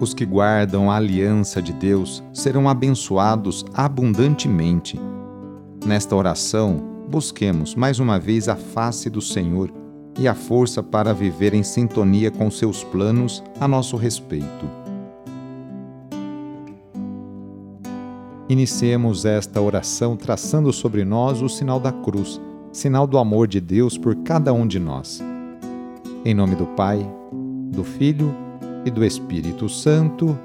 Os que guardam a aliança de Deus serão abençoados abundantemente. Nesta oração, busquemos mais uma vez a face do Senhor e a força para viver em sintonia com seus planos a nosso respeito. Iniciemos esta oração traçando sobre nós o sinal da cruz, sinal do amor de Deus por cada um de nós. Em nome do Pai, do Filho e do Espírito Santo.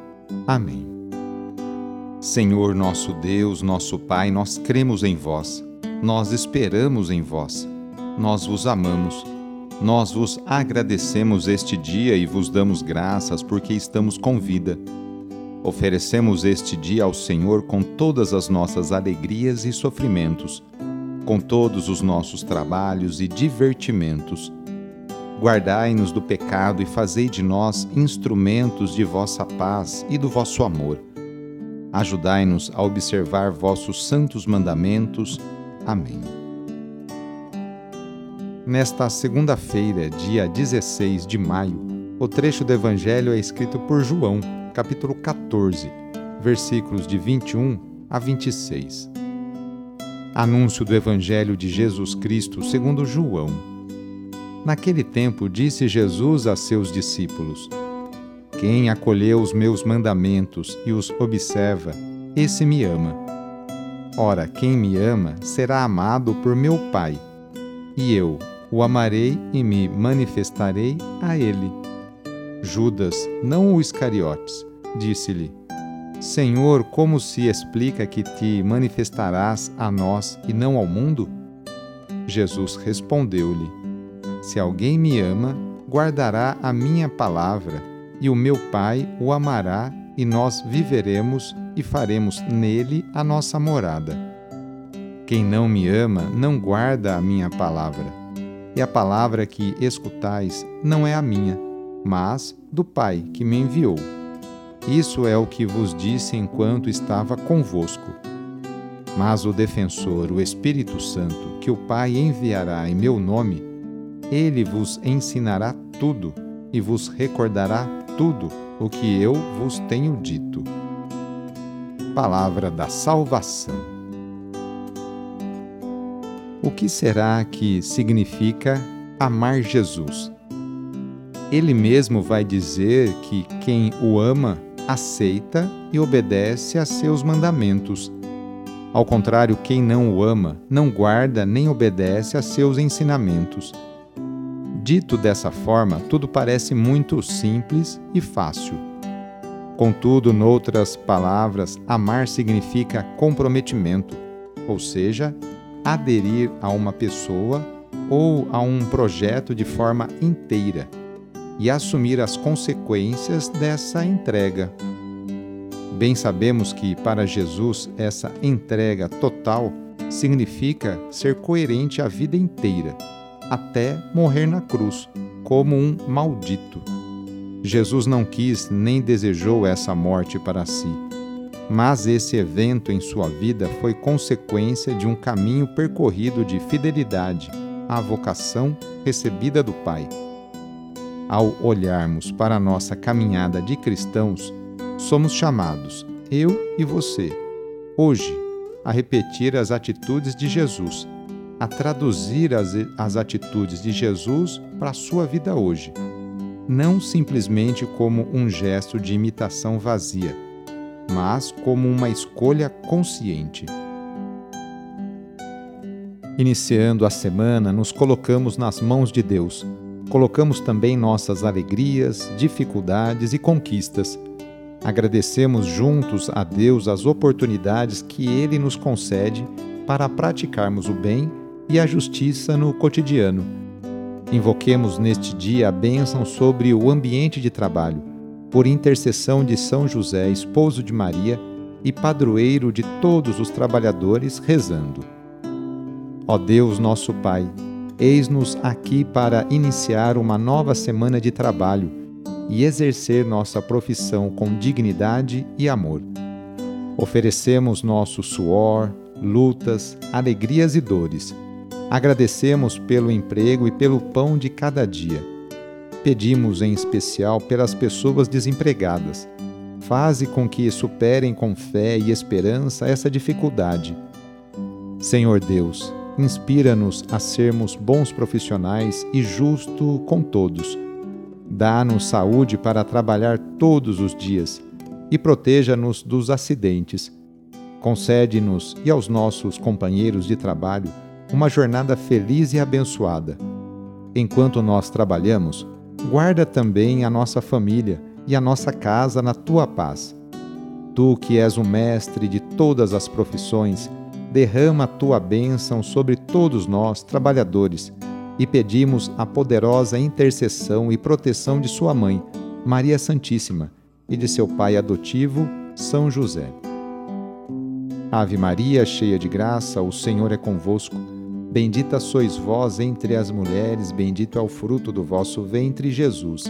Amém. Senhor nosso Deus, nosso Pai, nós cremos em vós, nós esperamos em vós, nós vos amamos, nós vos agradecemos este dia e vos damos graças porque estamos com vida. Oferecemos este dia ao Senhor com todas as nossas alegrias e sofrimentos, com todos os nossos trabalhos e divertimentos Guardai-nos do pecado e fazei de nós instrumentos de vossa paz e do vosso amor. Ajudai-nos a observar vossos santos mandamentos. Amém. Nesta segunda-feira, dia 16 de maio, o trecho do Evangelho é escrito por João, capítulo 14, versículos de 21 a 26. Anúncio do Evangelho de Jesus Cristo segundo João Naquele tempo disse Jesus a seus discípulos: Quem acolheu os meus mandamentos e os observa, esse me ama. Ora, quem me ama será amado por meu Pai, e eu o amarei e me manifestarei a ele. Judas, não o Iscariotes, disse-lhe: Senhor, como se explica que te manifestarás a nós e não ao mundo? Jesus respondeu-lhe: se alguém me ama, guardará a minha palavra, e o meu Pai o amará, e nós viveremos e faremos nele a nossa morada. Quem não me ama não guarda a minha palavra. E a palavra que escutais não é a minha, mas do Pai que me enviou. Isso é o que vos disse enquanto estava convosco. Mas o defensor, o Espírito Santo, que o Pai enviará em meu nome, ele vos ensinará tudo e vos recordará tudo o que eu vos tenho dito. Palavra da Salvação. O que será que significa amar Jesus? Ele mesmo vai dizer que quem o ama aceita e obedece a seus mandamentos. Ao contrário, quem não o ama não guarda nem obedece a seus ensinamentos. Dito dessa forma, tudo parece muito simples e fácil. Contudo, noutras palavras, amar significa comprometimento, ou seja, aderir a uma pessoa ou a um projeto de forma inteira e assumir as consequências dessa entrega. Bem sabemos que, para Jesus, essa entrega total significa ser coerente a vida inteira até morrer na cruz, como um maldito. Jesus não quis nem desejou essa morte para si, mas esse evento em sua vida foi consequência de um caminho percorrido de fidelidade à vocação recebida do Pai. Ao olharmos para a nossa caminhada de cristãos, somos chamados, eu e você, hoje, a repetir as atitudes de Jesus a traduzir as, as atitudes de Jesus para a sua vida hoje, não simplesmente como um gesto de imitação vazia, mas como uma escolha consciente. Iniciando a semana, nos colocamos nas mãos de Deus. Colocamos também nossas alegrias, dificuldades e conquistas. Agradecemos juntos a Deus as oportunidades que Ele nos concede para praticarmos o bem e a justiça no cotidiano. Invoquemos neste dia a bênção sobre o ambiente de trabalho, por intercessão de São José, esposo de Maria e padroeiro de todos os trabalhadores, rezando. Ó Deus, nosso Pai, eis-nos aqui para iniciar uma nova semana de trabalho e exercer nossa profissão com dignidade e amor. Oferecemos nosso suor, lutas, alegrias e dores Agradecemos pelo emprego e pelo pão de cada dia. Pedimos em especial pelas pessoas desempregadas. Faze com que superem com fé e esperança essa dificuldade. Senhor Deus, inspira-nos a sermos bons profissionais e justo com todos. Dá-nos saúde para trabalhar todos os dias e proteja-nos dos acidentes. Concede-nos e aos nossos companheiros de trabalho uma jornada feliz e abençoada. Enquanto nós trabalhamos, guarda também a nossa família e a nossa casa na tua paz. Tu que és o mestre de todas as profissões, derrama a tua bênção sobre todos nós, trabalhadores, e pedimos a poderosa intercessão e proteção de sua mãe, Maria Santíssima, e de seu pai adotivo, São José. Ave Maria, cheia de graça, o Senhor é convosco. Bendita sois vós entre as mulheres, bendito é o fruto do vosso ventre, Jesus.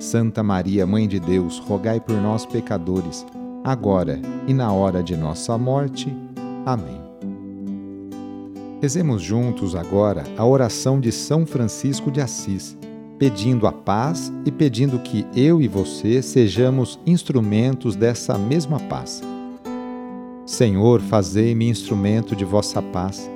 Santa Maria, Mãe de Deus, rogai por nós, pecadores, agora e na hora de nossa morte. Amém. Rezemos juntos agora a oração de São Francisco de Assis, pedindo a paz e pedindo que eu e você sejamos instrumentos dessa mesma paz. Senhor, fazei-me instrumento de vossa paz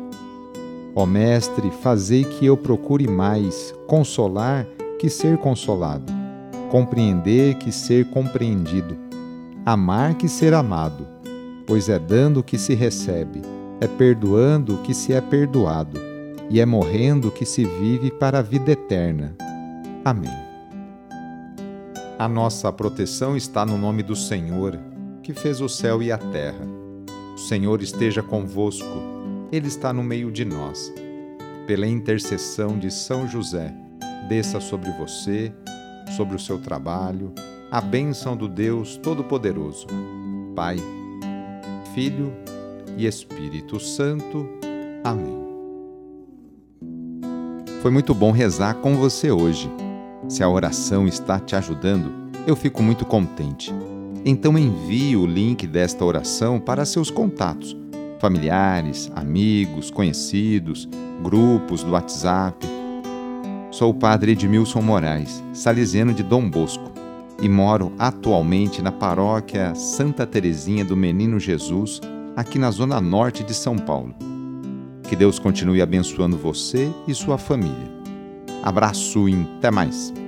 Ó Mestre, fazei que eu procure mais consolar que ser consolado, compreender que ser compreendido, amar que ser amado, pois é dando que se recebe, é perdoando que se é perdoado, e é morrendo que se vive para a vida eterna. Amém. A nossa proteção está no nome do Senhor, que fez o céu e a terra. O Senhor esteja convosco ele está no meio de nós. Pela intercessão de São José, desça sobre você, sobre o seu trabalho, a bênção do Deus Todo-Poderoso, Pai, Filho e Espírito Santo. Amém. Foi muito bom rezar com você hoje. Se a oração está te ajudando, eu fico muito contente. Então envie o link desta oração para seus contatos familiares, amigos, conhecidos, grupos do WhatsApp. Sou o padre Edmilson Moraes, salesiano de Dom Bosco, e moro atualmente na paróquia Santa Terezinha do Menino Jesus, aqui na zona norte de São Paulo. Que Deus continue abençoando você e sua família. Abraço e até mais!